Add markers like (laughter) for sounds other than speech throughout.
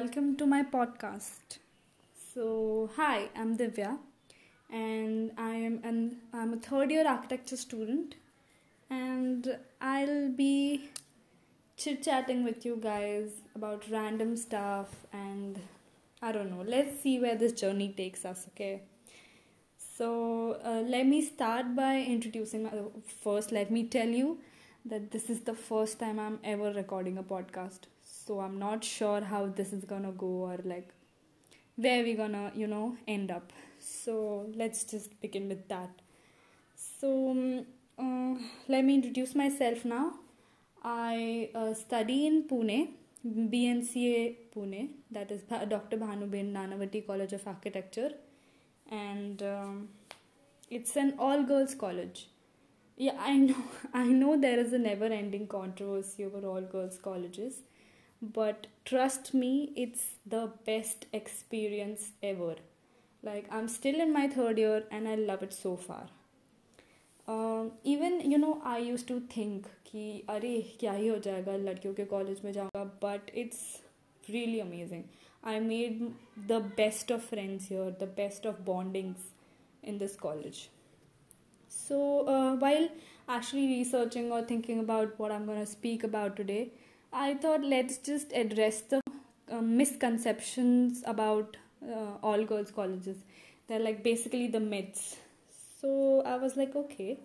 welcome to my podcast. So, hi, I'm Divya, and I am an I'm a third year architecture student, and I'll be chit chatting with you guys about random stuff, and I don't know. Let's see where this journey takes us. Okay. So uh, let me start by introducing my, first. Let me tell you that this is the first time I'm ever recording a podcast. So I'm not sure how this is gonna go or like where we're gonna, you know, end up. So let's just begin with that. So um, uh, let me introduce myself now. I uh, study in Pune, BNCA Pune, that is Dr. Bhanuben Nanavati College of Architecture, and um, it's an all girls college yeah i know (laughs) i know there is a never ending controversy over all girls colleges but trust me it's the best experience ever like i'm still in my third year and i love it so far um, even you know i used to think कि अरे क्या ही हो जाएगा लड़कियों के college में जाऊँगा but it's really amazing I made the best of friends here the best of bondings in this college so, uh, while actually researching or thinking about what I'm going to speak about today, I thought let's just address the uh, misconceptions about uh, all girls colleges. They're like basically the myths. So, I was like, okay.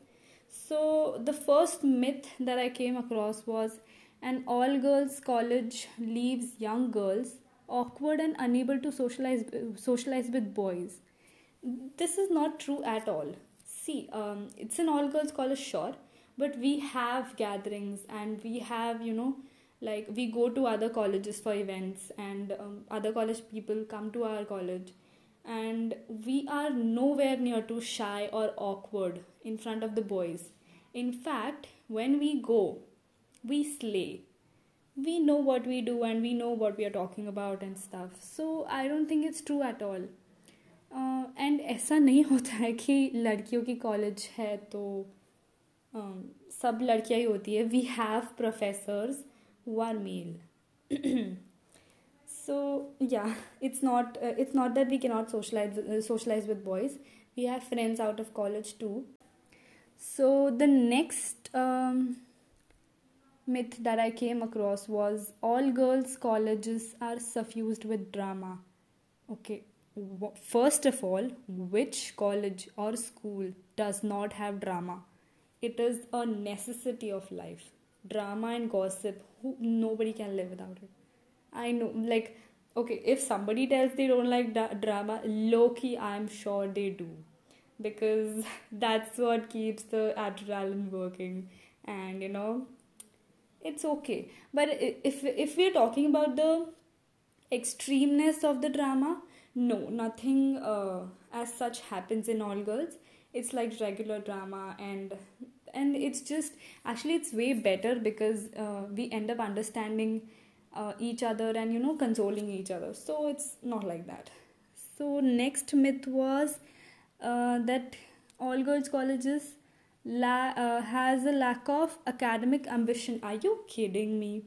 So, the first myth that I came across was an all girls college leaves young girls awkward and unable to socialize socialize with boys. This is not true at all see um, it's an all girls college sure but we have gatherings and we have you know like we go to other colleges for events and um, other college people come to our college and we are nowhere near too shy or awkward in front of the boys in fact when we go we slay we know what we do and we know what we are talking about and stuff so i don't think it's true at all and uh, ऐसा नहीं होता है कि लड़कियों की college है तो um, सब लड़कियाँ ही होती है we have professors one meal. (clears throat) So yeah it's not uh, it's not that we cannot socialize uh, socialize with boys. We have friends out of college too. So the next um, myth that i came across was all girls colleges are suffused with drama. Okay first of all which college or school does not have drama? It is a necessity of life. Drama and gossip, who, nobody can live without it. I know, like, okay, if somebody tells they don't like da- drama, low key, I'm sure they do. Because (laughs) that's what keeps the adrenaline working. And, you know, it's okay. But if, if we're talking about the extremeness of the drama, no nothing uh, as such happens in all girls it's like regular drama and and it's just actually it's way better because uh, we end up understanding uh, each other and you know consoling each other. So it's not like that. So next myth was uh, that all girls colleges la- uh, has a lack of academic ambition. Are you kidding me?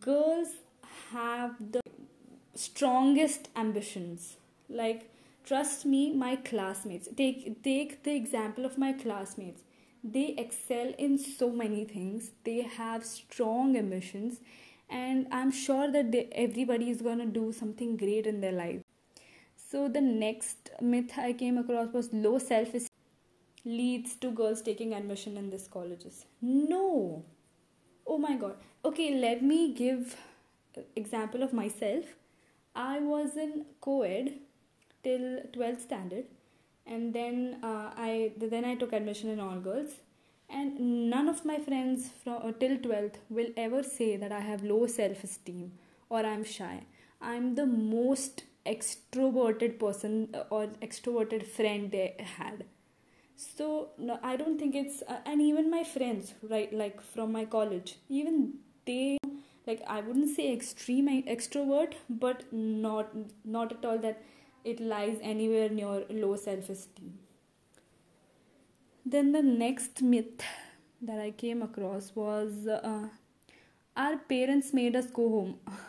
Girls have the strongest ambitions. Like trust me my classmates take take the example of my classmates they excel in so many things. They have strong ambitions and i'm sure that they, everybody is going to do something great in their life. So the next myth i came across was low self esteem leads to girls taking admission in these colleges. No. Oh my god. Okay let me give example of myself. I was in co-ed till 12th standard and then uh, I then I took admission in all girls and none of my friends from uh, till 12th will ever say that I have low self-esteem or I'm shy. I'm the most extroverted person uh, or extroverted friend they had. So no, I don't think it's uh, and even my friends right like from my college even they like i wouldn't say extreme extrovert but not not at all that it lies anywhere near low self esteem then the next myth that i came across was uh, our parents made us go home (laughs)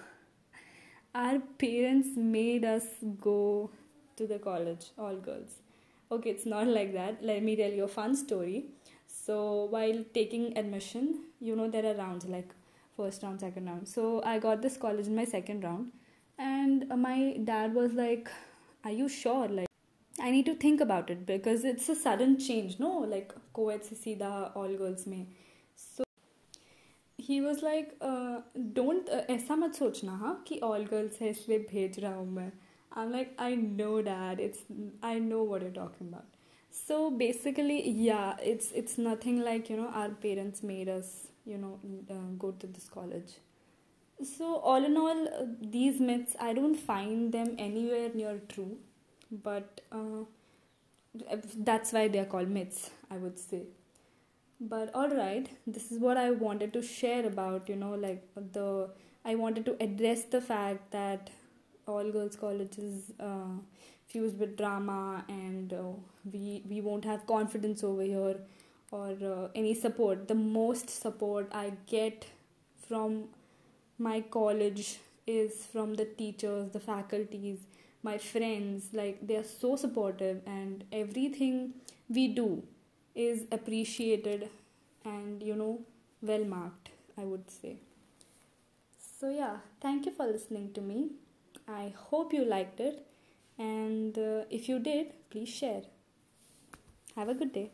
our parents made us go to the college, all girls. Okay, it's not like that. Let me tell you a fun story. So, while taking admission, you know, there are rounds like first round, second round. So, I got this college in my second round, and my dad was like, Are you sure? Like, I need to think about it because it's a sudden change, no? Like, co-ed se seedha all girls में. So, he was like don't ऐसा मत सोचना हाँ कि all girls है इसलिए भेज रहा हूँ मैं I am like I know dad it's I know what you talking about so basically yeah it's it's nothing like you know our parents made us you know uh, go to this college so all in all uh, these myths i don't find them anywhere near true but uh, that's why they are called myths i would say. But all right this is what i wanted to share about you know like the i wanted to address the fact that all girls college is uh, fused with drama and uh, we we won't have confidence over here or uh, any support. The most support i get from my college is from the teachers the faculties my friends like they are so supportive and everything we do is appreciated and you know well marked i would say. So yeah thank you for listening to me. I hope you liked it. And uh, if you did please share. Have a good day